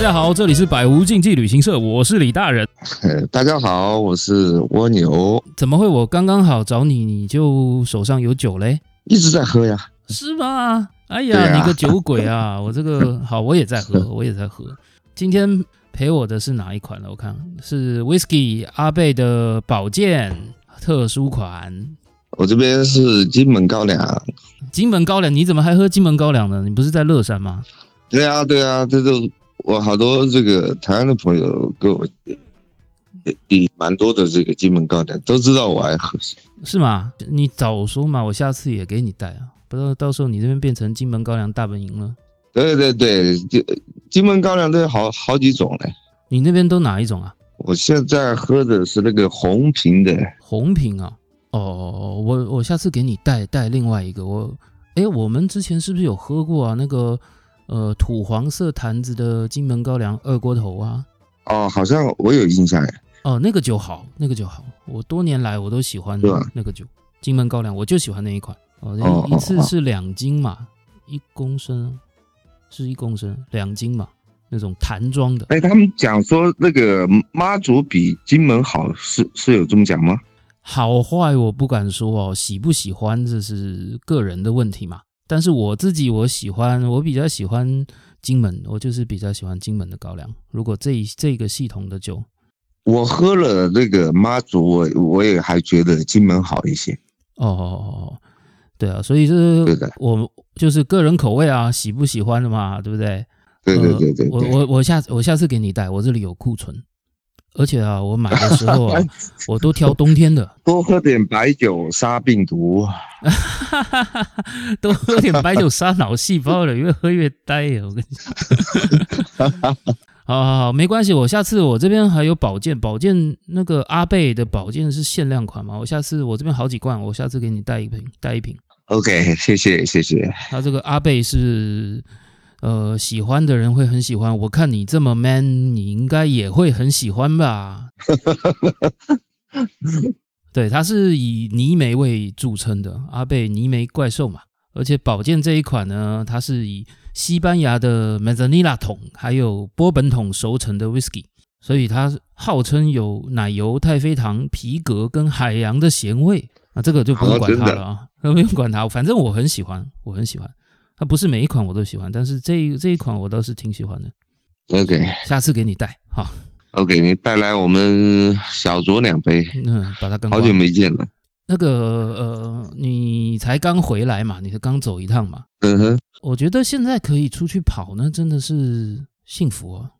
家好，这里是百无禁忌旅行社，我是李大人。大家好，我是蜗牛。怎么会？我刚刚好找你，你就手上有酒嘞？一直在喝呀。是吗？哎呀，啊、你个酒鬼啊！我这个好，我也在喝，我也在喝。今天陪我的是哪一款呢？我看是 Whisky 阿贝的宝剑特殊款。我这边是金门高粱。金门高粱，你怎么还喝金门高粱呢？你不是在乐山吗？对啊，对啊，这都我好多这个台湾的朋友跟我比蛮多的这个金门高粱，都知道我爱喝。是吗？你早说嘛，我下次也给你带啊！不知道到时候你这边变成金门高粱大本营了。对对对，金金门高粱都有好好几种嘞。你那边都哪一种啊？我现在喝的是那个红瓶的。红瓶啊？哦，我我下次给你带带另外一个。我哎，我们之前是不是有喝过啊？那个。呃，土黄色坛子的金门高粱二锅头啊！哦，好像我有印象哎。哦，那个酒好，那个酒好，我多年来我都喜欢那个酒，金门高粱，我就喜欢那一款。哦，一次是两斤嘛，一公升是一公升，两斤嘛，那种坛装的。哎，他们讲说那个妈祖比金门好，是是有这么讲吗？好坏我不敢说哦，喜不喜欢这是个人的问题嘛。但是我自己我喜欢，我比较喜欢金门，我就是比较喜欢金门的高粱。如果这这个系统的酒，我喝了那个妈祖，我我也还觉得金门好一些。哦哦哦哦，对啊，所以是我就是个人口味啊，喜不喜欢的嘛，对不对？对对对对，对，我我我下我下次给你带，我这里有库存。而且啊，我买的时候啊，我都挑冬天的。多喝点白酒杀病毒，多喝点白酒杀脑细胞了，越喝越呆呀！我跟你讲，好好好，没关系，我下次我这边还有保健，保健那个阿贝的保健是限量款嘛，我下次我这边好几罐，我下次给你带一瓶，带一瓶。OK，谢谢谢谢。他这个阿贝是。呃，喜欢的人会很喜欢。我看你这么 man，你应该也会很喜欢吧？对，它是以泥煤味著称的阿贝泥煤怪兽嘛。而且宝剑这一款呢，它是以西班牙的 Mezzanilla 桶还有波本桶熟成的 whisky，所以它号称有奶油、太妃糖、皮革跟海洋的咸味。那这个就不用管它了啊，不用管它，反正我很喜欢，我很喜欢。它不是每一款我都喜欢，但是这一这一款我倒是挺喜欢的。OK，下次给你带哈。OK，你带来我们小酌两杯。嗯，把它干。好久没见了。那个呃，你才刚回来嘛，你是刚走一趟嘛。嗯哼。我觉得现在可以出去跑呢，真的是幸福啊，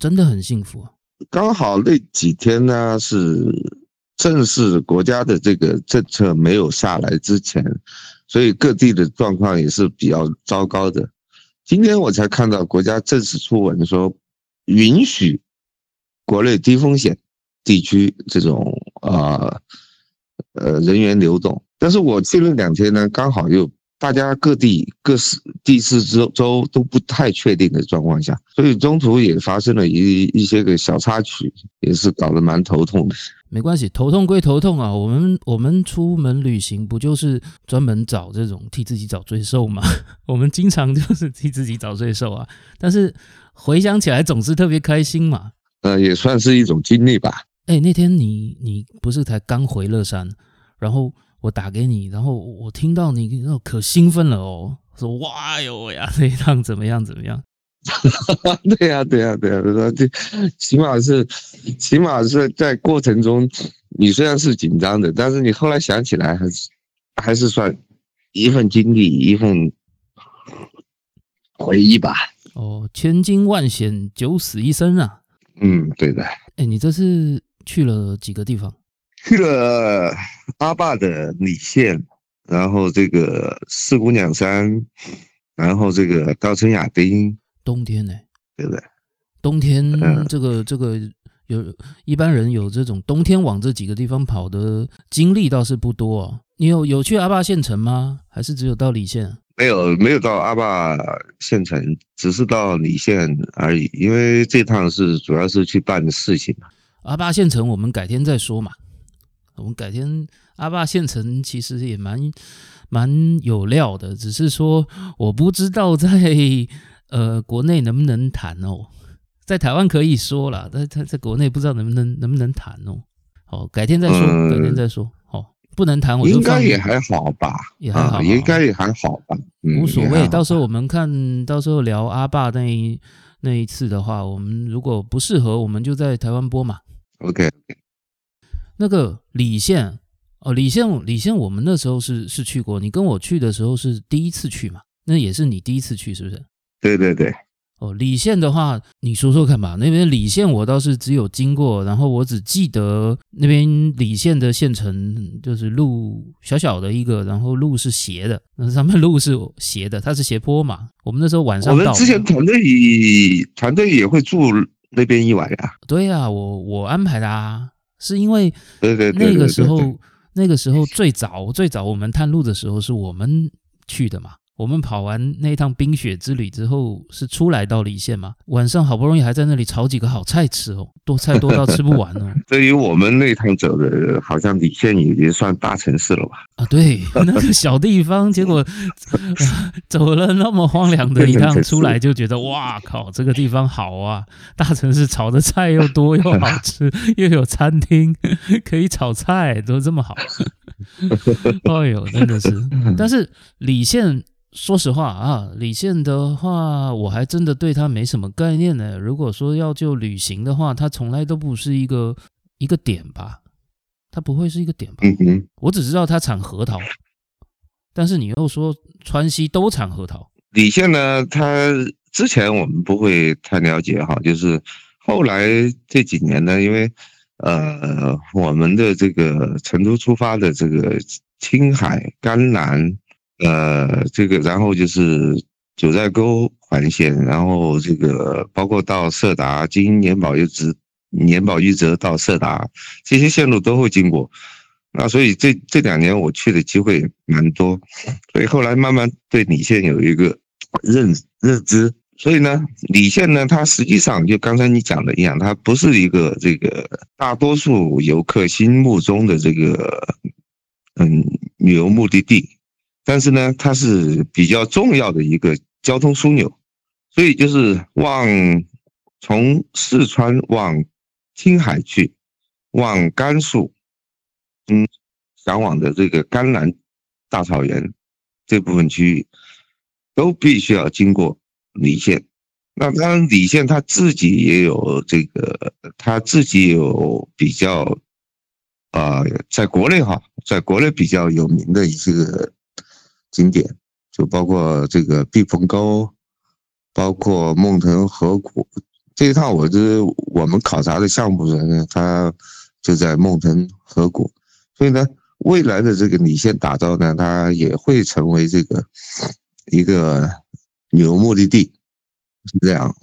真的很幸福啊。刚好那几天呢，是正是国家的这个政策没有下来之前。所以各地的状况也是比较糟糕的。今天我才看到国家正式出文说，允许国内低风险地区这种呃呃人员流动。但是我去了两天呢，刚好又大家各地各市地市州州都不太确定的状况下，所以中途也发生了一一些个小插曲，也是搞得蛮头痛的。没关系，头痛归头痛啊，我们我们出门旅行不就是专门找这种替自己找罪受吗？我们经常就是替自己找罪受啊。但是回想起来总是特别开心嘛。呃，也算是一种经历吧。哎，那天你你不是才刚回乐山，然后我打给你，然后我听到你那可兴奋了哦，说哇哟呀，这一趟怎么样怎么样？对呀，对呀，对呀，说这起码是，起码是在过程中，你虽然是紧张的，但是你后来想起来，还是还是算一份经历，一份回忆吧。哦，千惊万险，九死一生啊！嗯，对的。哎，你这次去了几个地方？去了阿坝的理县，然后这个四姑娘山，然后这个稻城亚丁。冬天呢、欸，对不对？冬天这个这个有一般人有这种冬天往这几个地方跑的经历倒是不多哦。你有有去阿坝县城吗？还是只有到礼县？没有，没有到阿坝县城，只是到礼县而已。因为这趟是主要是去办事情嘛。阿坝县城我们改天再说嘛。我们改天阿坝县城其实也蛮蛮有料的，只是说我不知道在。呃，国内能不能谈哦？在台湾可以说了，但他在国内不知道能不能能不能谈哦。好，改天再说，嗯、改天再说。好，不能谈我就放。应该也还好吧，也还好，啊，应该也还好吧，无所谓。到时候我们看到时候聊阿爸那一那一次的话，我们如果不适合，我们就在台湾播嘛。OK。那个李现哦，李现李现，我们那时候是是去过。你跟我去的时候是第一次去嘛？那也是你第一次去，是不是？对对对。哦，李县的话，你说说看吧。那边李县我倒是只有经过，然后我只记得那边李县的县城就是路小小的一个，然后路是斜的，那上面路是斜的，它是斜坡嘛。我们那时候晚上到，我们之前团队团队也会住那边一晚呀。对呀，我我安排的啊。是因为那个时候，那个时候最早最早我们探路的时候是我们去的嘛。我们跑完那一趟冰雪之旅之后，是出来到礼献嘛？晚上好不容易还在那里炒几个好菜吃哦，多菜多到吃不完哦。对于我们那趟走的，好像礼县已经算大城市了吧？啊，对，那个小地方，结果 走了那么荒凉的一趟，出来就觉得哇靠，这个地方好啊！大城市炒的菜又多又好吃，又有餐厅可以炒菜，都这么好。哎呦，真的是，但是礼献。说实话啊，礼献的话，我还真的对他没什么概念呢。如果说要就旅行的话，他从来都不是一个一个点吧，他不会是一个点吧？嗯嗯。我只知道他产核桃，但是你又说川西都产核桃。礼献呢，他之前我们不会太了解哈，就是后来这几年呢，因为呃，我们的这个成都出发的这个青海甘蓝。呃，这个然后就是九寨沟环线，然后这个包括到色达，经年保一直，年保玉泽到色达，这些线路都会经过。那所以这这两年我去的机会蛮多，所以后来慢慢对理县有一个认认知。所以呢，理县呢，它实际上就刚才你讲的一样，它不是一个这个大多数游客心目中的这个嗯旅游目的地。但是呢，它是比较重要的一个交通枢纽，所以就是往从四川往青海去，往甘肃，嗯，向往的这个甘南大草原这部分区域，都必须要经过礼县。那当然，礼县它自己也有这个，它自己有比较，啊、在国内哈，在国内比较有名的一些。景点就包括这个毕棚沟，包括孟藤河谷。这一趟我是我们考察的项目呢，它就在孟藤河谷，所以呢，未来的这个礼献打造呢，它也会成为这个一个旅游目的地，是这样。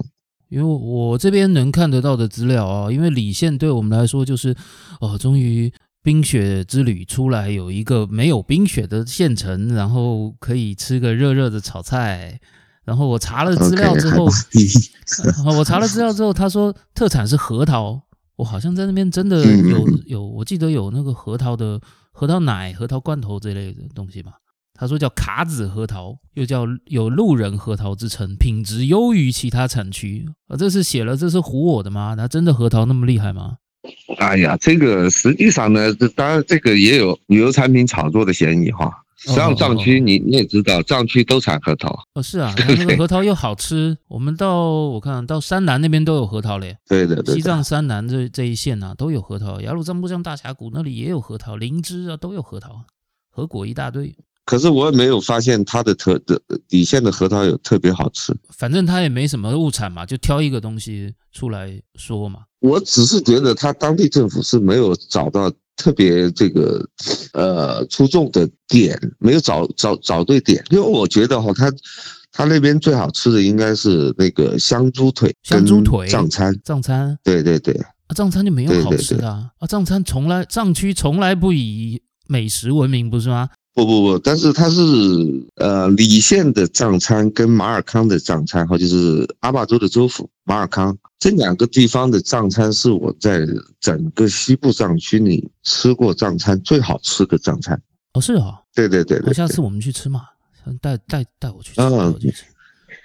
因为我这边能看得到的资料啊，因为礼献对我们来说就是，哦，终于。冰雪之旅出来有一个没有冰雪的县城，然后可以吃个热热的炒菜。然后我查了资料之后，okay, 我查了资料之后，他说特产是核桃。我好像在那边真的有有，我记得有那个核桃的核桃奶、核桃罐头这类的东西吧。他说叫卡子核桃，又叫有路人核桃之称，品质优于其他产区。啊，这是写了，这是唬我的吗？那真的核桃那么厉害吗？哎呀，这个实际上呢，这当然这个也有旅游产品炒作的嫌疑哈。实际上藏区你你也知道，藏区都产核桃。哦，是啊，那个核桃又好吃。我们到我看到山南那边都有核桃嘞。对的，对。西藏山南这这一线啊都有核桃，雅鲁藏布江大峡谷那里也有核桃，灵芝啊都有核桃，核果一大堆。可是我也没有发现它的特的底线的核桃有特别好吃。反正它也没什么物产嘛，就挑一个东西出来说嘛。我只是觉得他当地政府是没有找到特别这个呃出众的点，没有找找找对点。因为我觉得哈，他他那边最好吃的应该是那个香猪腿，香猪腿藏餐，藏餐，对对对，啊藏餐就没有好吃的啊，啊藏餐从来藏区从来不以美食闻名，不是吗？不不不，但是它是呃礼献的藏餐跟马尔康的藏餐，哈，就是阿坝州的州府马尔康这两个地方的藏餐，是我在整个西部藏区里吃过藏餐最好吃的藏餐。哦，是啊、哦，对对对，对，那下次我们去吃嘛，带带带我去吃，带我去吃。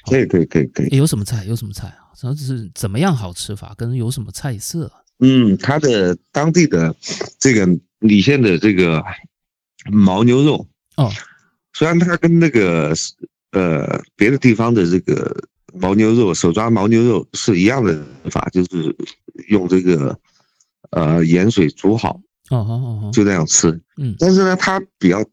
可以可以可以可以。有什么菜？有什么菜啊？主要是怎么样好吃法，跟有什么菜色？嗯，它的当地的这个澧县的这个牦牛肉。哦，虽然它跟那个呃别的地方的这个牦牛肉手抓牦牛肉是一样的法，就是用这个呃盐水煮好，哦哦哦，就那样吃。嗯，但是呢，它比较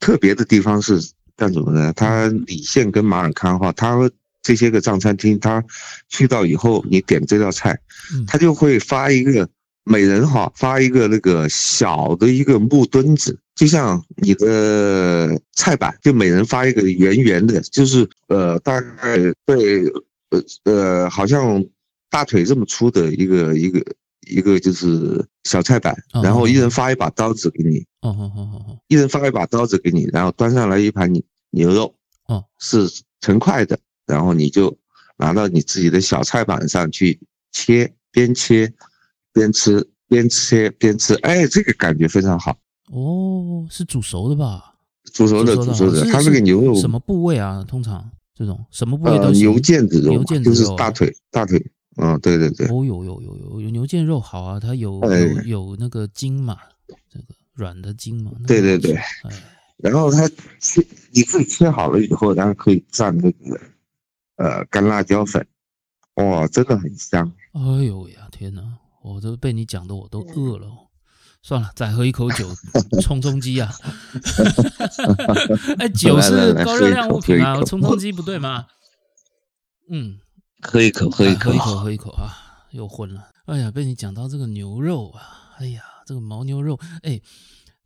特别的地方是干什么呢？它澧县跟马尔康哈，它这些个藏餐厅，它去到以后，你点这道菜，它就会发一个每人哈发一个那个小的一个木墩子，就像你的菜板，就每人发一个圆圆的，就是呃大概对呃呃好像大腿这么粗的一个一个一个就是小菜板，然后一人发一把刀子给你，哦哦哦哦，一人发一把刀子给你，然后端上来一盘牛肉，哦，是成块的。然后你就拿到你自己的小菜板上去切，边切边吃，边切边吃，哎，这个感觉非常好。哦，是煮熟的吧？煮熟的，煮熟的。它这个牛肉什么部位啊？通常这种什么部位都是？牛腱子肉，牛腱子肉，就是大腿，大腿。嗯，对对对。哦，有有有有有牛腱肉好啊，它有有有那个筋嘛，这个软的筋嘛。对对对。然后它切，你自己切好了以后，然后可以蘸那个。呃，干辣椒粉，哇，真的很香。哎呦呀，天哪，我都被你讲的我都饿了。算了，再喝一口酒，充充饥啊。哎，酒是高热量物品啊，充充饥不对吗？嗯，喝一口，喝一口，喝一口，喝一口啊，又昏了。哎呀，被你讲到这个牛肉啊，哎呀，这个牦牛肉，哎，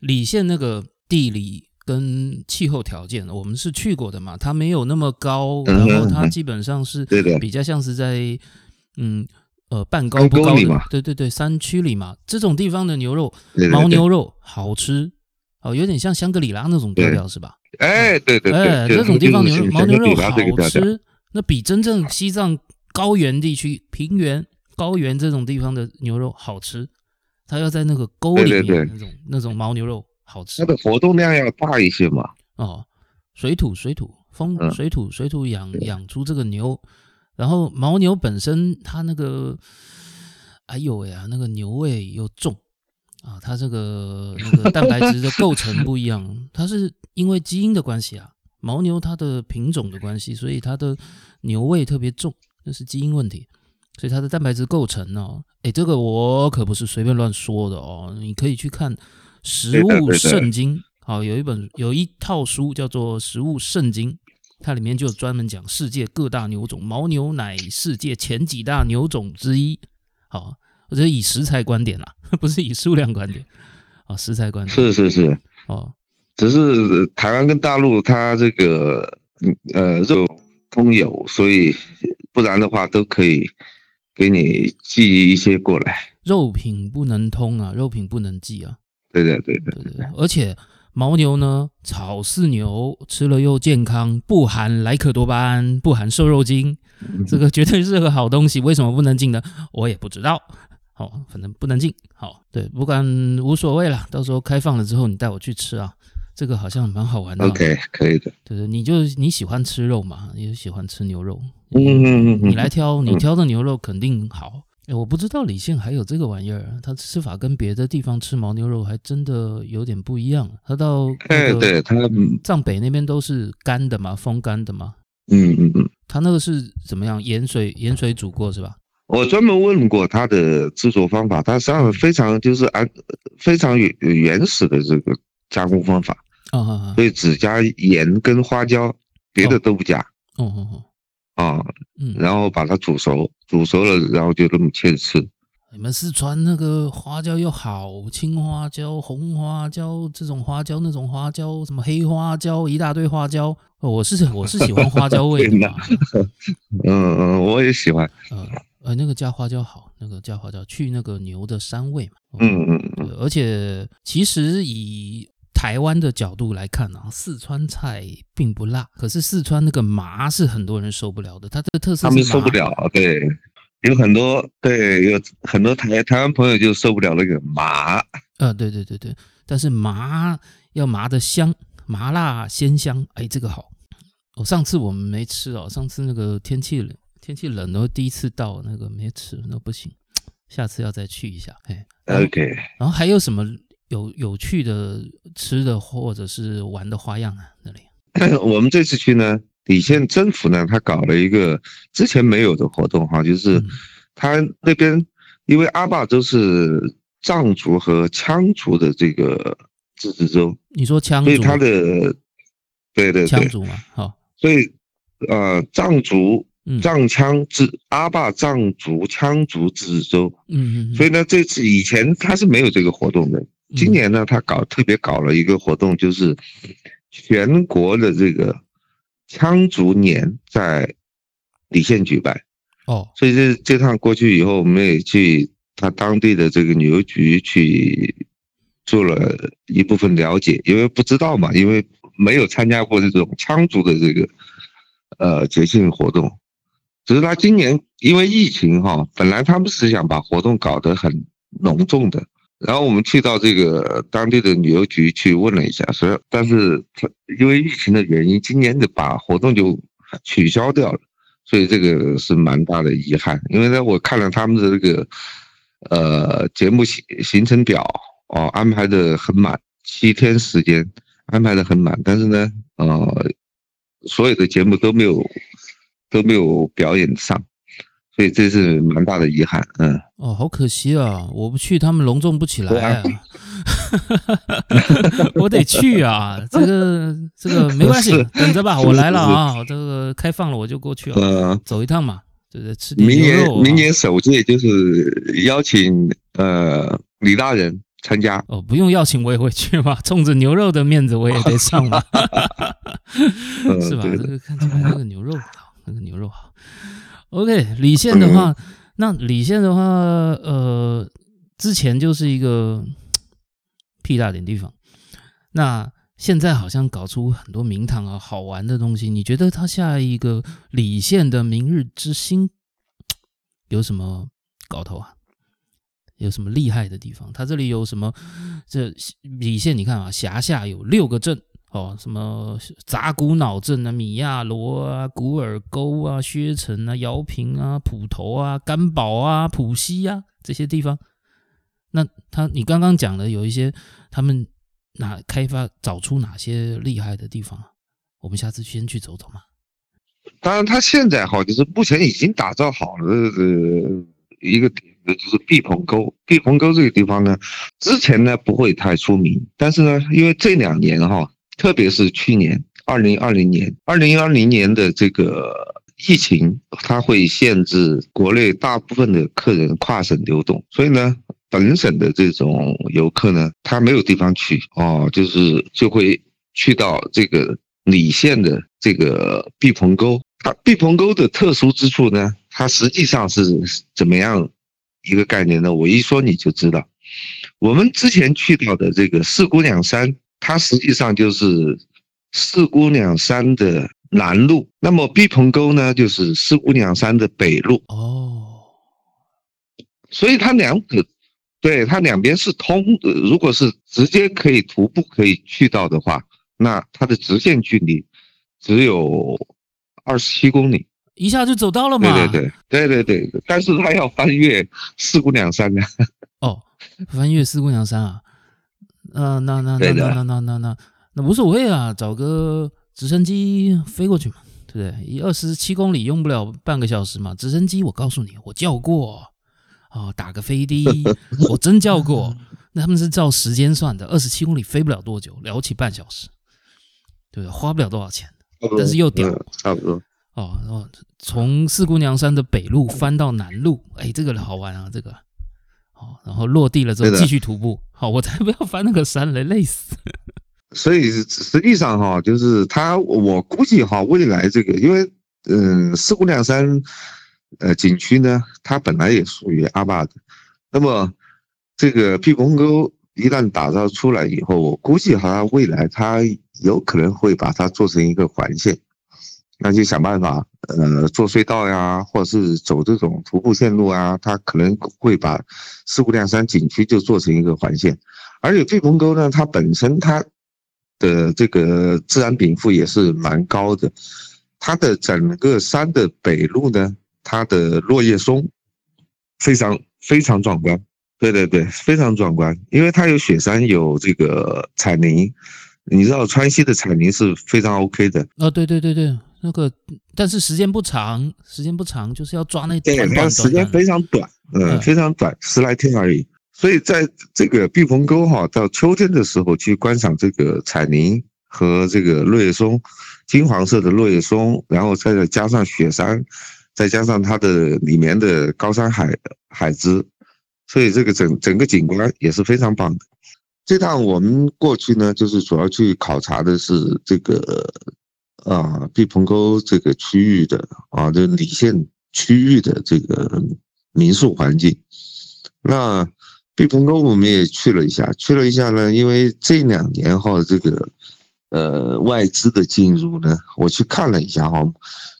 澧县那个地理。跟气候条件，我们是去过的嘛，它没有那么高，然后它基本上是比较像是在嗯呃半高不高的，对对对，山区里嘛，这种地方的牛肉，牦牛肉好吃哦，有点像香格里拉那种调调是吧？哎，对对哎，这种地方牛肉牦牛肉好吃，那比真正西藏高原地区平原高原这种地方的牛肉好吃，它要在那个沟里面那种那种牦牛肉。好吃，它的活动量要大一些嘛？哦，水土水土风水土水土养养出这个牛，然后牦牛本身它那个，哎呦喂啊，那个牛味又重啊，它这个那个蛋白质的构成不一样，它是因为基因的关系啊，牦牛它的品种的关系，所以它的牛味特别重，这是基因问题，所以它的蛋白质构成呢，哎，这个我可不是随便乱说的哦，你可以去看。食物圣经，好，有一本有一套书叫做《食物圣经》，它里面就专门讲世界各大牛种，牦牛乃世界前几大牛种之一。好，我这以食材观点啦，不是以数量观点啊，食材观点是是是哦，只是台湾跟大陆它这个呃肉通有，所以不然的话都可以给你寄一些过来。肉品不能通啊，肉品不能寄啊。对对对对对，而且牦牛呢，草饲牛吃了又健康，不含莱克多巴胺，不含瘦肉精，这个绝对是个好东西。为什么不能进呢？我也不知道。好，反正不能进。好，对，不管无所谓了。到时候开放了之后，你带我去吃啊，这个好像蛮好玩的。OK，可以的。对对，你就你喜欢吃肉嘛，你就喜欢吃牛肉。嗯嗯嗯嗯，你来挑，你挑的牛肉肯定好。哎，我不知道李县还有这个玩意儿，它吃法跟别的地方吃牦牛肉还真的有点不一样。它到哎，对，它藏北那边都是干的嘛，风干的嘛。嗯嗯嗯，它那个是怎么样？盐水盐水煮过是吧？我专门问过它的制作方法，它实际上非常就是按非常原原始的这个加工方法啊，哦、所以只加盐跟花椒，别的都不加。哦哦哦。啊，嗯，然后把它煮熟，煮熟了，然后就这么切着吃。你们四川那个花椒又好，青花椒、红花椒这种花椒，那种花椒，什么黑花椒，一大堆花椒。我是我是喜欢花椒味的 嘛。嗯嗯，我也喜欢。呃呃，那个加花椒好，那个加花椒去那个牛的膻味嘛。嗯嗯嗯。而且其实以台湾的角度来看啊，四川菜并不辣，可是四川那个麻是很多人受不了的。它的特色他们受不了，对，有很多对，有很多台台湾朋友就受不了那个麻。呃，对对对对，但是麻要麻的香，麻辣鲜香，哎，这个好。哦，上次我们没吃哦，上次那个天气冷，天气冷，然后第一次到那个没吃，那不行，下次要再去一下。哎，OK。然后还有什么有有趣的吃的或者是玩的花样啊？那里？我们这次去呢，澧县政府呢，他搞了一个之前没有的活动哈，就是他那边因为阿坝州是藏族和羌族的这个自治州，你说羌族，所以他的对对对，羌族嘛，好。所以，呃，藏族、藏羌自阿坝藏族羌族自治州，嗯嗯，所以呢，这次以前他是没有这个活动的，今年呢，他搞特别搞了一个活动，就是全国的这个羌族年在礼县举办。哦，所以这这趟过去以后，我们也去他当地的这个旅游局去做了一部分了解，因为不知道嘛，因为。没有参加过这种羌族的这个呃节庆活动，只是他今年因为疫情哈，本来他们是想把活动搞得很隆重的，然后我们去到这个当地的旅游局去问了一下，说但是他因为疫情的原因，今年就把活动就取消掉了，所以这个是蛮大的遗憾。因为呢，我看了他们的这个呃节目行行程表哦，安排的很满，七天时间。安排的很满，但是呢，呃，所有的节目都没有都没有表演上，所以这是蛮大的遗憾。嗯，哦，好可惜啊，我不去，他们隆重不起来啊。我得去啊，这个这个没关系，等着吧，我来了啊，这个开放了我就过去了，呃、走一趟嘛，对不对？吃点明年明年首届就是邀请呃李大人。参加哦，不用邀请我也会去嘛，冲着牛肉的面子我也得上嘛 是吧？这个看起来那个牛肉好，那个牛肉好。OK，李现的话，那李现的话，呃，之前就是一个屁大点地方，那现在好像搞出很多名堂啊，好玩的东西。你觉得他下一个李现的明日之星有什么搞头啊？有什么厉害的地方？他这里有什么？这李现你看啊，辖下有六个镇哦，什么杂谷脑镇啊、米亚罗啊、古尔沟啊、薛城啊、姚平啊、普头啊、甘保啊、普西啊这些地方。那他你刚刚讲的有一些，他们哪开发找出哪些厉害的地方啊？我们下次先去走走嘛。当然，他现在哈，就是目前已经打造好了呃一个点。就是毕棚沟，毕棚沟这个地方呢，之前呢不会太出名，但是呢，因为这两年哈，特别是去年二零二零年、二零二零年的这个疫情，它会限制国内大部分的客人跨省流动，所以呢，本省的这种游客呢，他没有地方去哦，就是就会去到这个澧县的这个毕棚沟。它毕棚沟的特殊之处呢，它实际上是怎么样？一个概念呢，我一说你就知道。我们之前去到的这个四姑娘山，它实际上就是四姑娘山的南麓。那么毕棚沟呢，就是四姑娘山的北麓。哦，所以它两个，对，它两边是通的。如果是直接可以徒步可以去到的话，那它的直线距离只有二十七公里。一下就走到了嘛？对对对对对对，但是他要翻越四姑娘山呢。哦，翻越四姑娘山啊？呃，那那那那那那那那那无所谓啊，找个直升机飞过去嘛，对不对？一二十七公里用不了半个小时嘛。直升机我告诉你，我叫过哦，打个飞的，我真叫过。那他们是照时间算的，二十七公里飞不了多久，了不起半小时，对不对？花不了多少钱，但是又屌，差不多。哦，然后从四姑娘山的北路翻到南路，哎，这个好玩啊，这个，哦，然后落地了之后继续徒步，好，我才不要翻那个山嘞累死。所以实际上哈，就是他，我估计哈，未来这个，因为嗯，四姑娘山呃景区呢，它本来也属于阿坝的，那么这个毕棚沟一旦打造出来以后，我估计哈，未来它有可能会把它做成一个环线。那就想办法，呃，做隧道呀，或者是走这种徒步线路啊，它可能会把四姑娘山景区就做成一个环线。而且毕棚沟呢，它本身它的这个自然禀赋也是蛮高的。它的整个山的北麓呢，它的落叶松非常非常壮观。对对对，非常壮观，因为它有雪山，有这个彩林。你知道川西的彩林是非常 OK 的。哦，对对对对，那个，但是时间不长，时间不长，就是要抓那短，短，短，短。对，它时间非常短，嗯，嗯非常短，十来天而已。所以在这个避风沟哈，到秋天的时候去观赏这个彩林和这个落叶松，金黄色的落叶松，然后再加上雪山，再加上它的里面的高山海海之。所以这个整整个景观也是非常棒的。这趟我们过去呢，就是主要去考察的是这个啊毕棚沟这个区域的啊，这理县区域的这个民宿环境。那毕棚沟我们也去了一下，去了一下呢，因为这两年哈这个呃外资的进入呢，我去看了一下哈，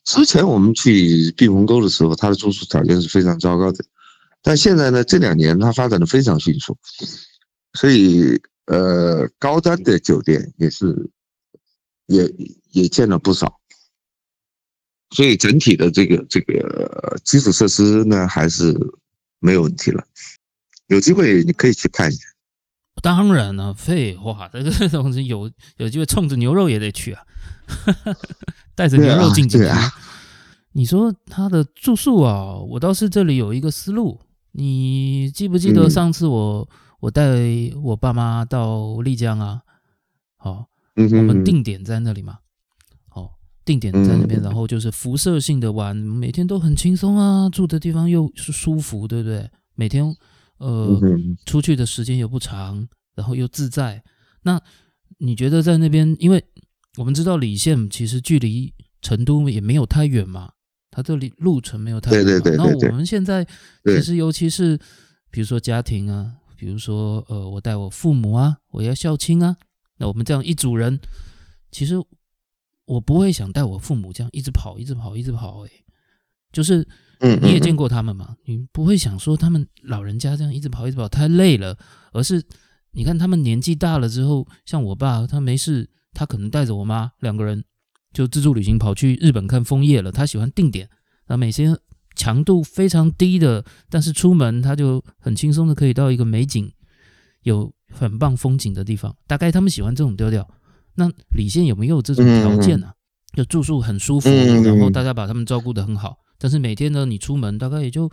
之前我们去毕棚沟的时候，它的住宿条件是非常糟糕的。但现在呢，这两年它发展的非常迅速，所以呃，高端的酒店也是也也建了不少，所以整体的这个这个基础设施呢还是没有问题了。有机会你可以去看一下。当然了，废话，这个东西有有机会冲着牛肉也得去啊，带着牛肉进京啊。你说他的住宿啊，我倒是这里有一个思路。你记不记得上次我、嗯、我带我爸妈到丽江啊？好，我们定点在那里嘛。好，定点在那边，然后就是辐射性的玩，每天都很轻松啊，住的地方又是舒服，对不对？每天呃出去的时间又不长，然后又自在。那你觉得在那边，因为我们知道礼县其实距离成都也没有太远嘛。它这里路程没有太远，对对对，对。那我们现在其实尤其是比如说家庭啊，比如说呃，我带我父母啊，我要孝亲啊，那我们这样一组人，其实我不会想带我父母这样一直跑，一直跑，一直跑。诶，就是你也见过他们嘛，你不会想说他们老人家这样一直跑，一直跑太累了，而是你看他们年纪大了之后，像我爸，他没事，他可能带着我妈两个人。就自助旅行跑去日本看枫叶了，他喜欢定点，那每天强度非常低的，但是出门他就很轻松的可以到一个美景，有很棒风景的地方。大概他们喜欢这种调调。那李现有没有这种条件呢、啊？就住宿很舒服，然后大家把他们照顾得很好，但是每天呢，你出门大概也就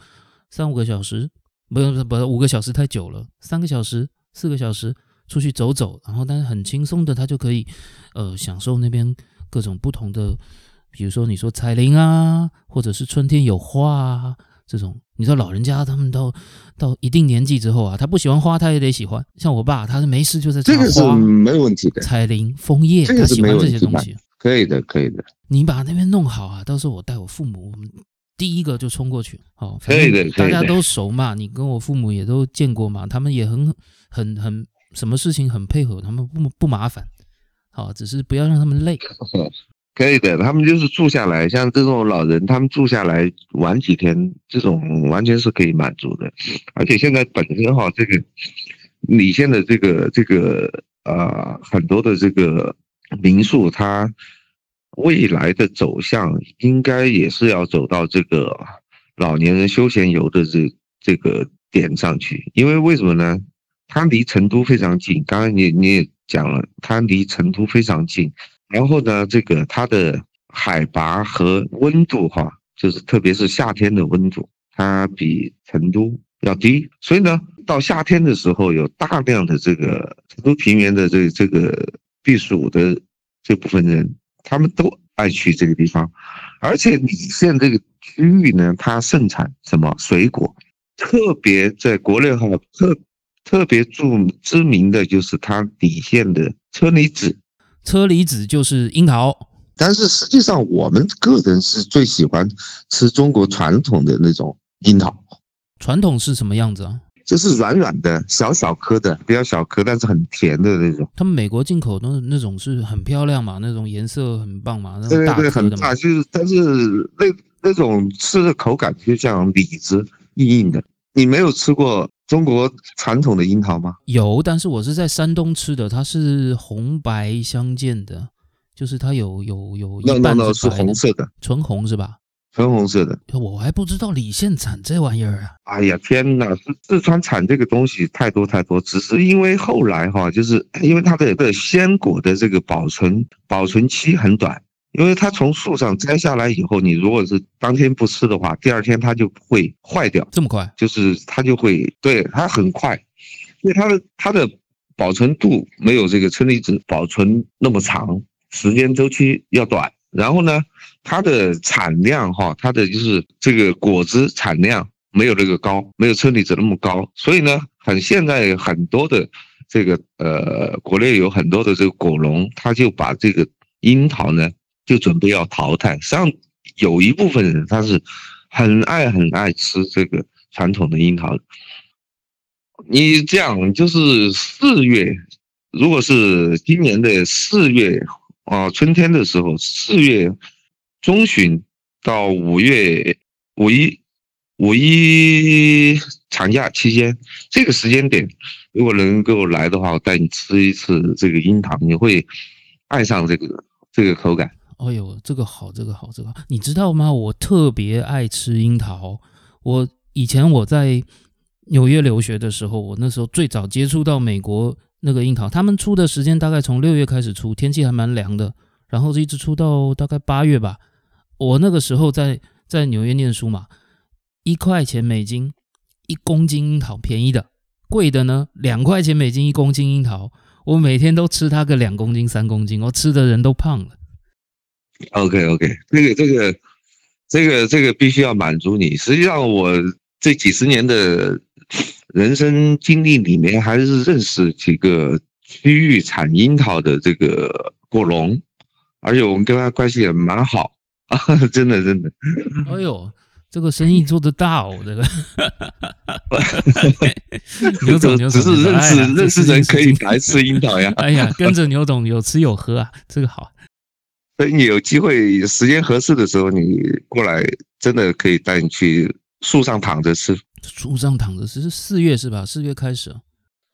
三五个小时，不不不，五个小时太久了，三个小时、四个小时出去走走，然后但是很轻松的，他就可以呃享受那边。各种不同的，比如说你说彩铃啊，或者是春天有花啊，这种你知道老人家他们到到一定年纪之后啊，他不喜欢花，他也得喜欢。像我爸，他是没事就在这个是没问题的。彩铃枫叶，他喜欢这些东西，可以的，可以的。你把那边弄好啊，到时候我带我父母，我们第一个就冲过去。好，可以的，大家都熟嘛，你跟我父母也都见过嘛，他们也很很很什么事情很配合，他们不不麻烦。好，只是不要让他们累。可以的，他们就是住下来，像这种老人，他们住下来玩几天，这种完全是可以满足的。而且现在本身哈，这个礼县的这个这个呃很多的这个民宿，它未来的走向应该也是要走到这个老年人休闲游的这这个点上去。因为为什么呢？它离成都非常近。刚刚你你也。讲了，它离成都非常近，然后呢，这个它的海拔和温度哈，就是特别是夏天的温度，它比成都要低，所以呢，到夏天的时候，有大量的这个成都平原的这这个避暑的这部分人，他们都爱去这个地方，而且礼县这个区域呢，它盛产什么水果，特别在国内哈特。特别著知名的就是它底线的车厘子，车厘子就是樱桃，但是实际上我们个人是最喜欢吃中国传统的那种樱桃。传统是什么样子啊？就是软软的、小小颗的，比较小颗，但是很甜的那种。他们美国进口的那种是很漂亮嘛，那种颜色很棒嘛。对对对，很大，就是但是那那种吃的口感就像李子硬硬的。你没有吃过中国传统的樱桃吗？有，但是我是在山东吃的，它是红白相间的，就是它有有有一半是，是红色的，纯红是吧？纯红色的。我还不知道李县产这玩意儿啊！哎呀天哪，四川产这个东西太多太多，只是因为后来哈，就是因为它的的鲜果的这个保存保存期很短。因为它从树上摘下来以后，你如果是当天不吃的话，第二天它就会坏掉。这么快？就是它就会，对，它很快，因为它的它的保存度没有这个车厘子保存那么长，时间周期要短。然后呢，它的产量哈，它的就是这个果子产量没有那个高，没有车厘子那么高。所以呢，很现在很多的这个呃，国内有很多的这个果农，他就把这个樱桃呢。就准备要淘汰，实际上有一部分人他是很爱很爱吃这个传统的樱桃。你这样就是四月，如果是今年的四月啊，春天的时候，四月中旬到五月五一五一长假期间这个时间点，如果能够来的话，我带你吃一次这个樱桃，你会爱上这个这个口感。哎呦，这个好，这个好，这个好，你知道吗？我特别爱吃樱桃。我以前我在纽约留学的时候，我那时候最早接触到美国那个樱桃，他们出的时间大概从六月开始出，天气还蛮凉的，然后一直出到大概八月吧。我那个时候在在纽约念书嘛，一块钱美金一公斤樱桃，便宜的，贵的呢两块钱美金一公斤樱桃，我每天都吃它个两公斤三公斤，我吃的人都胖了。OK OK，这个这个这个这个必须要满足你。实际上，我这几十年的人生经历里面，还是认识几个区域产樱桃的这个果农，而且我们跟他关系也蛮好啊，真的真的。哎呦，这个生意做得大哦，这个。牛总，牛总，只是认识认识人可以来吃樱桃呀。哎呀，跟着牛总有吃有喝啊，这个好。所以你有机会，时间合适的时候，你过来，真的可以带你去树上躺着吃。树上躺着吃是四月是吧？四月开始。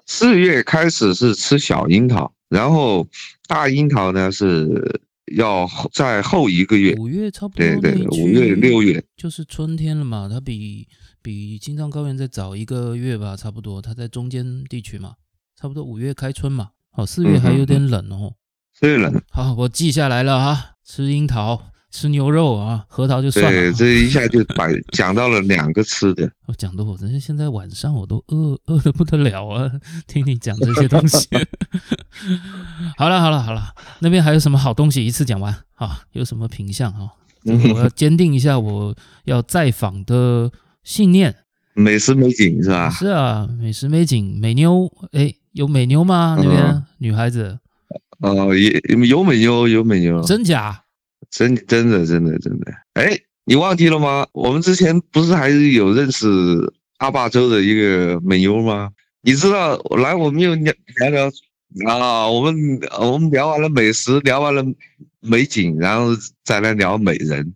四月开始是吃小樱桃，然后大樱桃呢是要在后一个月。五月差不多。对对，五月六月就是春天了嘛。它比比青藏高原再早一个月吧，差不多。它在中间地区嘛，差不多五月开春嘛。哦，四月还有点冷哦。对了，好，我记下来了哈。吃樱桃，吃牛肉啊，核桃就算了。对，这一下就把讲到了两个吃的。我讲的我真是现在晚上我都饿 饿的不得了啊！听你讲这些东西。好了好了好了，那边还有什么好东西？一次讲完啊？有什么品相啊？我要坚定一下我要再访的信念。美食美景是吧？是啊，美食美景，美妞。哎，有美妞吗？那边、嗯、女孩子。哦，也有美妞，有美妞，真假？真真的真的真的。哎，你忘记了吗？我们之前不是还是有认识阿坝州的一个美妞吗？你知道，来我们又聊聊聊啊，我们我们聊完了美食，聊完了美景，然后再来聊美人。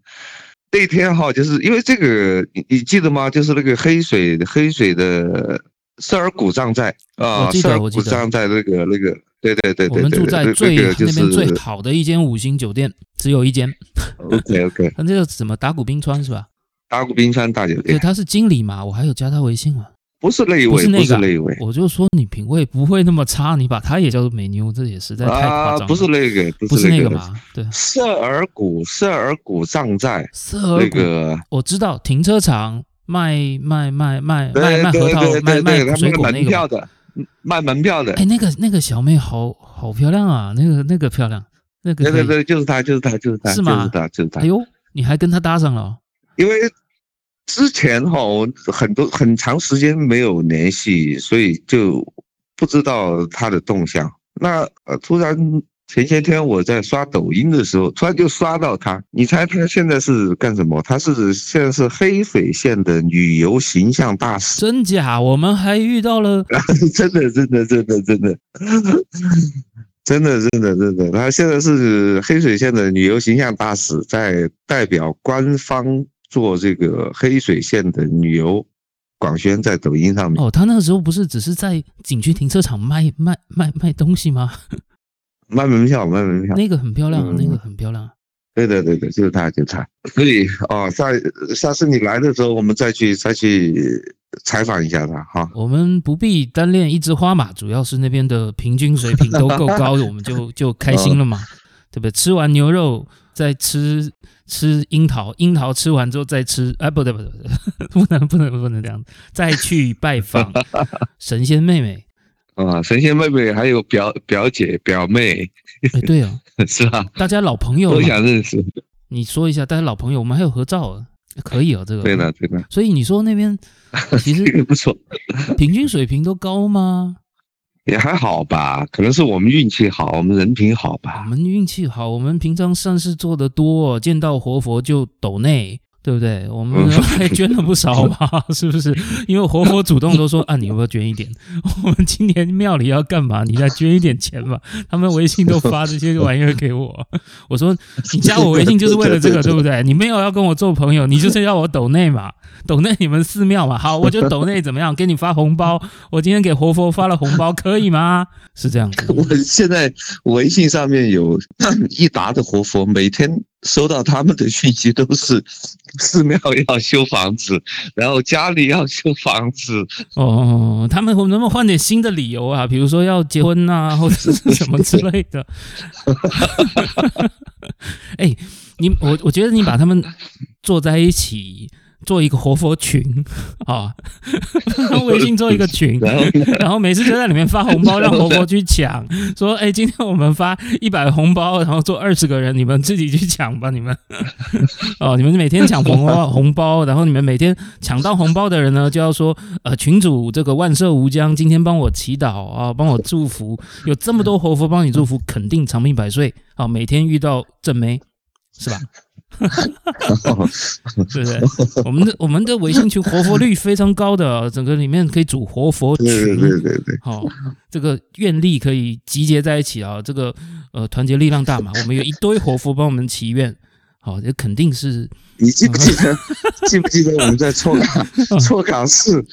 那天哈，就是因为这个，你你记得吗？就是那个黑水黑水的涩尔古藏寨啊，涩尔古藏寨那个那个。对对对对，我们住在最那边最好的一间五星酒店，只有一间。OK OK，那这个什么打鼓冰川是吧？打鼓冰川大酒店。对，他是经理嘛，我还有加他微信嘛。不是那一位，不是那一位。我就说你品味不会那么差，你把他也叫做美妞，这也实在太夸张了。不是那个，不是那个嘛？对，涩尔古涩尔古藏寨，涩尔古，我知道停车场卖卖卖卖卖卖核桃，卖卖水果那个。卖门票的，哎，那个那个小妹好好漂亮啊，那个那个漂亮，那个对对对，就是她，就是她，就是她，是吗？就是她，就是她。哎呦，你还跟她搭上了？因为之前哈，我很多很长时间没有联系，所以就不知道她的动向。那呃，突然。前些天我在刷抖音的时候，突然就刷到他。你猜他现在是干什么？他是现在是黑水县的旅游形象大使。真假？我们还遇到了？真的，真的，真的，真的，真的，真的，真的。他现在是黑水县的旅游形象大使，在代表官方做这个黑水县的旅游广宣在抖音上面。哦，他那个时候不是只是在景区停车场卖卖卖卖东西吗？卖门票，卖门票，那个很漂亮，嗯、那个很漂亮。对对对对，就是他，就是他。所以哦，下下次你来的时候，我们再去再去采访一下他哈。我们不必单练一枝花嘛，主要是那边的平均水平都够高，我们就 就开心了嘛，哦、对不对？吃完牛肉再吃吃樱桃，樱桃吃完之后再吃，哎，不对不对 不能不能不能这样，再去拜访神仙妹妹。啊，神仙妹妹还有表表姐表妹，哎，对啊，是吧？大家老朋友都想认识。你说一下，大家老朋友，我们还有合照啊，可以啊，这个。对的，对的。所以你说那边 其实不错，平均水平都高吗？也还好吧，可能是我们运气好，我们人品好吧。我们运气好，我们平常善事做得多，见到活佛就抖内。对不对？我们还 捐了不少吧，是不是？因为活佛主动都说 啊，你要不要捐一点？我们今年庙里要干嘛？你再捐一点钱吧。他们微信都发这些玩意儿给我。我说你加我微信就是为了这个，对不对？你没有要跟我做朋友，你就是要我抖内嘛，抖内你们寺庙嘛。好，我就抖内怎么样？给你发红包。我今天给活佛发了红包，可以吗？是这样子。我现在微信上面有一沓的活佛，每天。收到他们的讯息都是寺庙要修房子，然后家里要修房子。哦，他们能不能换点新的理由啊？比如说要结婚啊，或者是什么之类的。哎，你我我觉得你把他们坐在一起。做一个活佛群 啊，微信做一个群，然后每次就在里面发红包，让活佛去抢。说，哎，今天我们发一百红包，然后做二十个人，你们自己去抢吧，你们。哦，你们每天抢红包，红包，然后你们每天抢到红包的人呢，就要说，呃，群主这个万寿无疆，今天帮我祈祷啊，帮我祝福，有这么多活佛帮你祝福，肯定长命百岁啊，每天遇到正妹，是吧？哈 哈对不对？我们的我们的微信群活佛率非常高的，整个里面可以组活佛群，对对对对。好，这个愿力可以集结在一起啊，这个呃团结力量大嘛。我们有一堆活佛帮我们祈愿，好，这肯定是。你记不记得？记不记得我们在错岗错岗市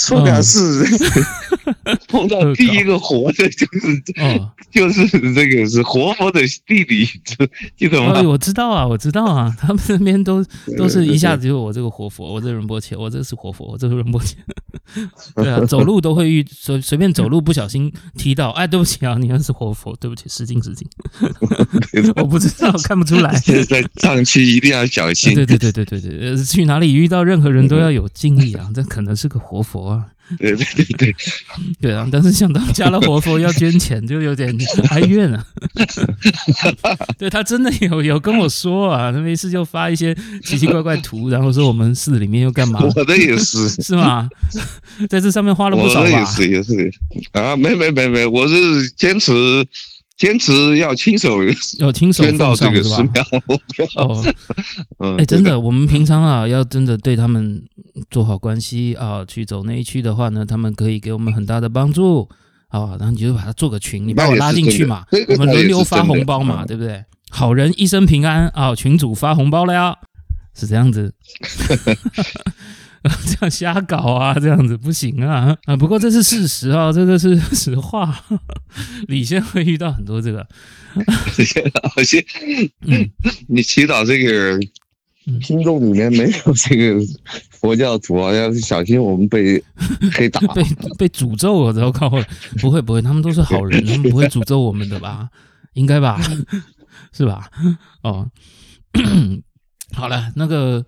错岗市碰到第一个活的，就是 就是这个是活佛的弟弟，记得吗？我知道啊，我知道啊，他们那边都都是一下子就我这个活佛，我这仁波切，我这是活佛，我这是仁波切。对啊，走路都会遇随随便走路不小心踢到，哎，对不起啊，你那是活佛，对不起，失敬失敬。我不知道，看不出来。现在上去一定要小心。对对对对对对，呃，去哪里遇到任何人都要有敬意啊，这可能是个活佛啊。对对对对，对啊，但是想到加了活佛要捐钱，就有点哀怨啊。对，他真的有有跟我说啊，他没事就发一些奇奇怪怪图，然后说我们市里面又干嘛？我的也是，是吗？在这上面花了不少吧？也是也是啊，没没没没，我是坚持。坚持要亲手 要亲手捐到这个寺庙。哦，哎、欸，真的，我们平常啊，要真的对他们做好关系啊，去走那一区的话呢，他们可以给我们很大的帮助。啊。然后你就把他做个群，你把我拉进去嘛，我们轮流发红包嘛，对不对？好人一生平安啊，群主发红包了呀，是这样子。这样瞎搞啊，这样子不行啊啊！不过这是事实啊，这个是实话。李现会遇到很多这个，好像嗯，你祈祷这个听众里面没有这个佛教徒啊，要是小心我们被 被打，被被诅咒了，糟糕！不会不会，他们都是好人，他们不会诅咒我们的吧？应该吧？是吧？哦，好了，那个。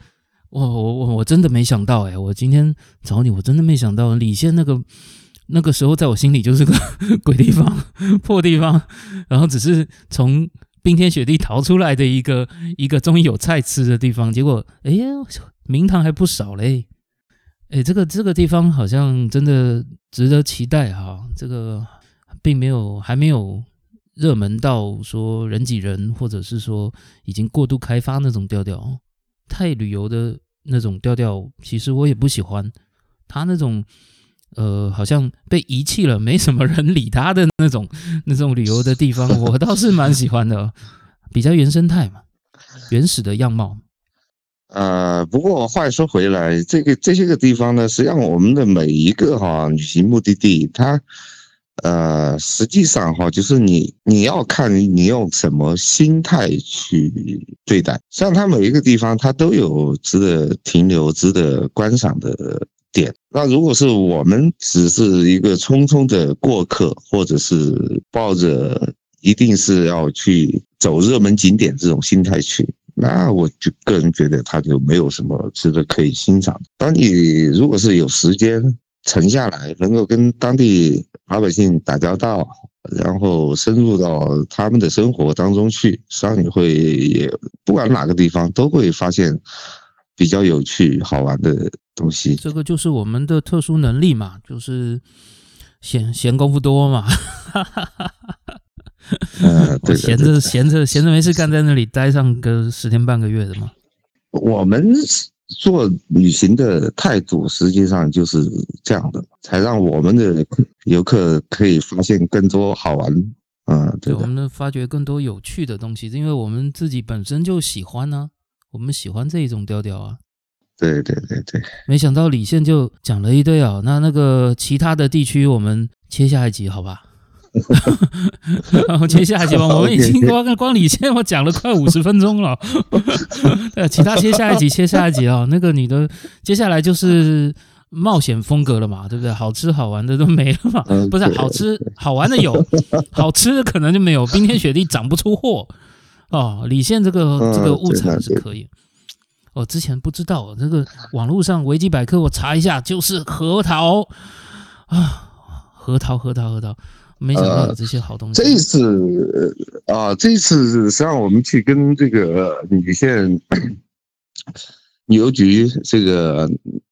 我我我我真的没想到哎！我今天找你，我真的没想到李现那个那个时候在我心里就是个 鬼地方、破地方，然后只是从冰天雪地逃出来的一个一个终于有菜吃的地方。结果哎呀，名堂还不少嘞！哎，这个这个地方好像真的值得期待哈。这个并没有还没有热门到说人挤人，或者是说已经过度开发那种调调，太旅游的。那种调调，其实我也不喜欢。他那种，呃，好像被遗弃了，没什么人理他的那种 那种旅游的地方，我倒是蛮喜欢的，比较原生态嘛，原始的样貌。呃，不过话说回来，这个这些个地方呢，实际上我们的每一个哈旅行目的地，它呃，实际上哈，就是你你要看你用什么心态去对待。像它每一个地方，它都有值得停留、值得观赏的点。那如果是我们只是一个匆匆的过客，或者是抱着一定是要去走热门景点这种心态去。那我就个人觉得，他就没有什么值得可以欣赏。当你如果是有时间沉下来，能够跟当地老百姓打交道，然后深入到他们的生活当中去，实际上你会也不管哪个地方都会发现比较有趣好玩的东西。这个就是我们的特殊能力嘛，就是闲闲工夫多嘛。呃，对，闲着闲着闲着没事干，在那里待上个十天半个月的嘛。我们做旅行的态度实际上就是这样的，才让我们的游客可以发现更多好玩。啊，对，我们能发掘更多有趣的东西，因为我们自己本身就喜欢呢，我们喜欢这一种调调啊。对对对对，没想到李现就讲了一堆啊，那那个其他的地区我们切下一集好吧？然后接下一集吧，我们已经光光李现我讲了快五十分钟了。呃，其他接下一集，接下一集啊，那个你的接下来就是冒险风格了嘛，对不对？好吃好玩的都没了嘛，不是好吃好玩的有，好吃的可能就没有，冰天雪地长不出货哦。李现这个这个物产是可以，我之前不知道，这个网络上维基百科我查一下，就是核桃啊，核桃核桃核桃。没想到有这些好东西。呃、这一次啊，这一次实际上我们去跟这个莒县旅游局这个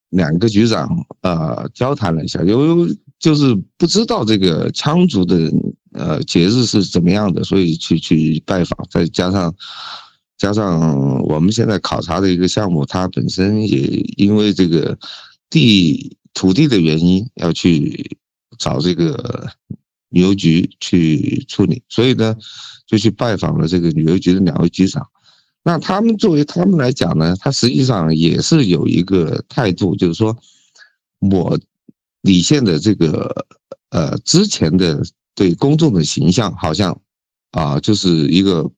两个局长啊、呃、交谈了一下，有就是不知道这个羌族的呃节日是怎么样的，所以去去拜访，再加上加上我们现在考察的一个项目，它本身也因为这个地土地的原因要去找这个。旅游局去处理，所以呢，就去拜访了这个旅游局的两位局长。那他们作为他们来讲呢，他实际上也是有一个态度，就是说，我李县的这个呃之前的对公众的形象，好像啊就是一个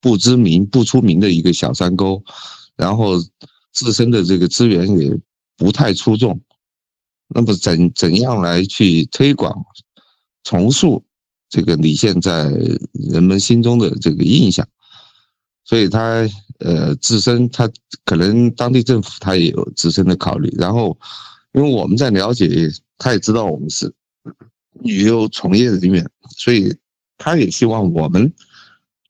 不知名不出名的一个小山沟，然后自身的这个资源也不太出众。那么怎怎样来去推广？重塑这个李现在人们心中的这个印象，所以他呃自身他可能当地政府他也有自身的考虑，然后因为我们在了解，他也知道我们是旅游从业人员，所以他也希望我们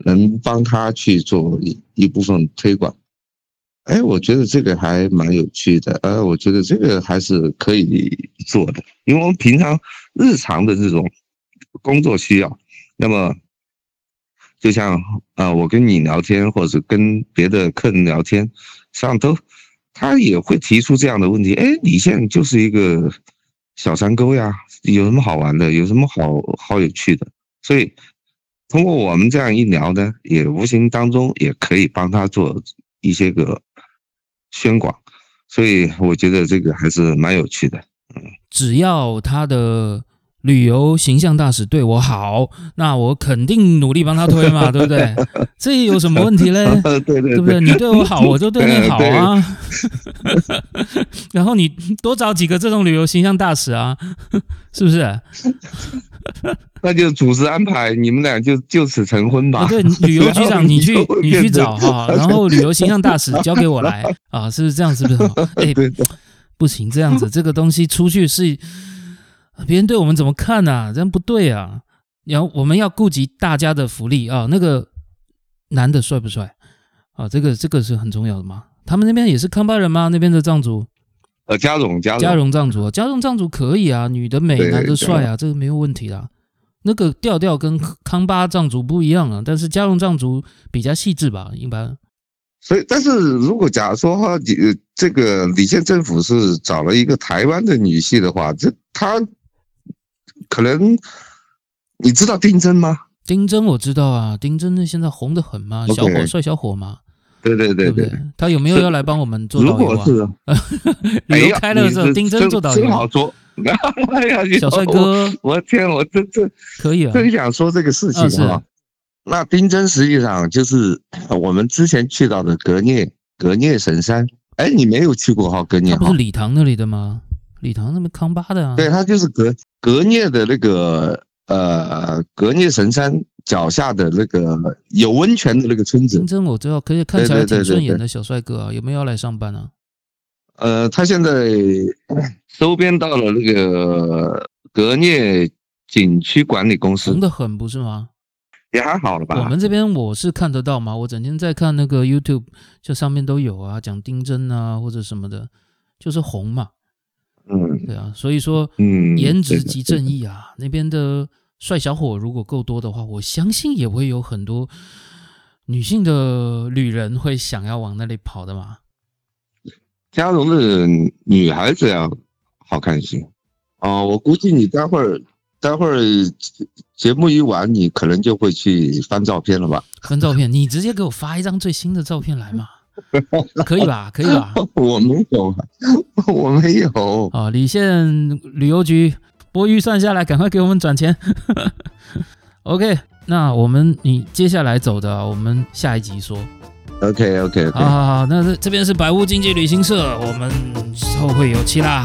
能帮他去做一一部分推广。哎，我觉得这个还蛮有趣的，呃，我觉得这个还是可以做的，因为我们平常日常的这种。工作需要，那么就像啊、我跟你聊天，或者跟别的客人聊天，上都他也会提出这样的问题。哎，你现在就是一个小山沟呀，有什么好玩的？有什么好好有趣的？所以通过我们这样一聊呢，也无形当中也可以帮他做一些个宣广。所以我觉得这个还是蛮有趣的。嗯，只要他的。旅游形象大使对我好，那我肯定努力帮他推嘛，对不对？这有什么问题嘞？对对，对，对不对？你对我好，我就对你好啊。然后你多找几个这种旅游形象大使啊，是不是？那就组织安排，你们俩就就此成婚吧。对，旅游局长你去你去找哈，然后旅游形象大使交给我来啊，是不是这样？是不是？哎，不行，这样子这个东西出去是。别人对我们怎么看呢、啊？这样不对啊！然后我们要顾及大家的福利啊。那个男的帅不帅啊？这个这个是很重要的嘛？他们那边也是康巴人吗？那边的藏族？呃，嘉绒嘉嘉绒藏族，加绒藏族可以啊，女的美，男的帅啊，这个没有问题啦。那个调调跟康巴藏族不一样啊，但是加绒藏族比较细致吧，一般。所以，但是如果假如说哈，你这个李县政府是找了一个台湾的女婿的话，这他。可能你知道丁真吗？丁真我知道啊，丁真那现在红的很嘛，小伙帅小伙嘛。对对对对，他有没有要来帮我们做导游啊？如果是 旅游开了的时候，丁真做导游，真好说。哎呀，小帅哥，我天，我真真可以啊，真想说这个事情啊。那丁真实际上就是我们之前去到的格聂格聂神山。哎，你没有去过哈格聂？他不是礼堂那里的吗？理塘那边康巴的啊。对，他就是格格聂的那个呃格聂神山。脚下的那个有温泉的那个村子，丁真我知道，可以看起来挺顺眼的小帅哥啊，有没有要来上班啊？呃，他现在 收编到了那个格聂景区管理公司，红的很不是吗？也还好了吧？我们这边我是看得到嘛？我整天在看那个 YouTube，就上面都有啊，讲丁真啊或者什么的，就是红嘛。嗯，对啊，所以说，嗯，颜值即正义啊，那边的。帅小伙如果够多的话，我相信也会有很多女性的旅人会想要往那里跑的嘛。嘉荣的女孩子要好看些哦，我估计你待会儿待会儿节目一完，你可能就会去翻照片了吧？翻照片，你直接给我发一张最新的照片来嘛？可以吧？可以吧？我没有，我没有啊！李县旅游局。拨预算下来，赶快给我们转钱。OK，那我们你接下来走的，我们下一集说。OK OK，, okay. 好好好，那这这边是百物经济旅行社，我们后会有期啦。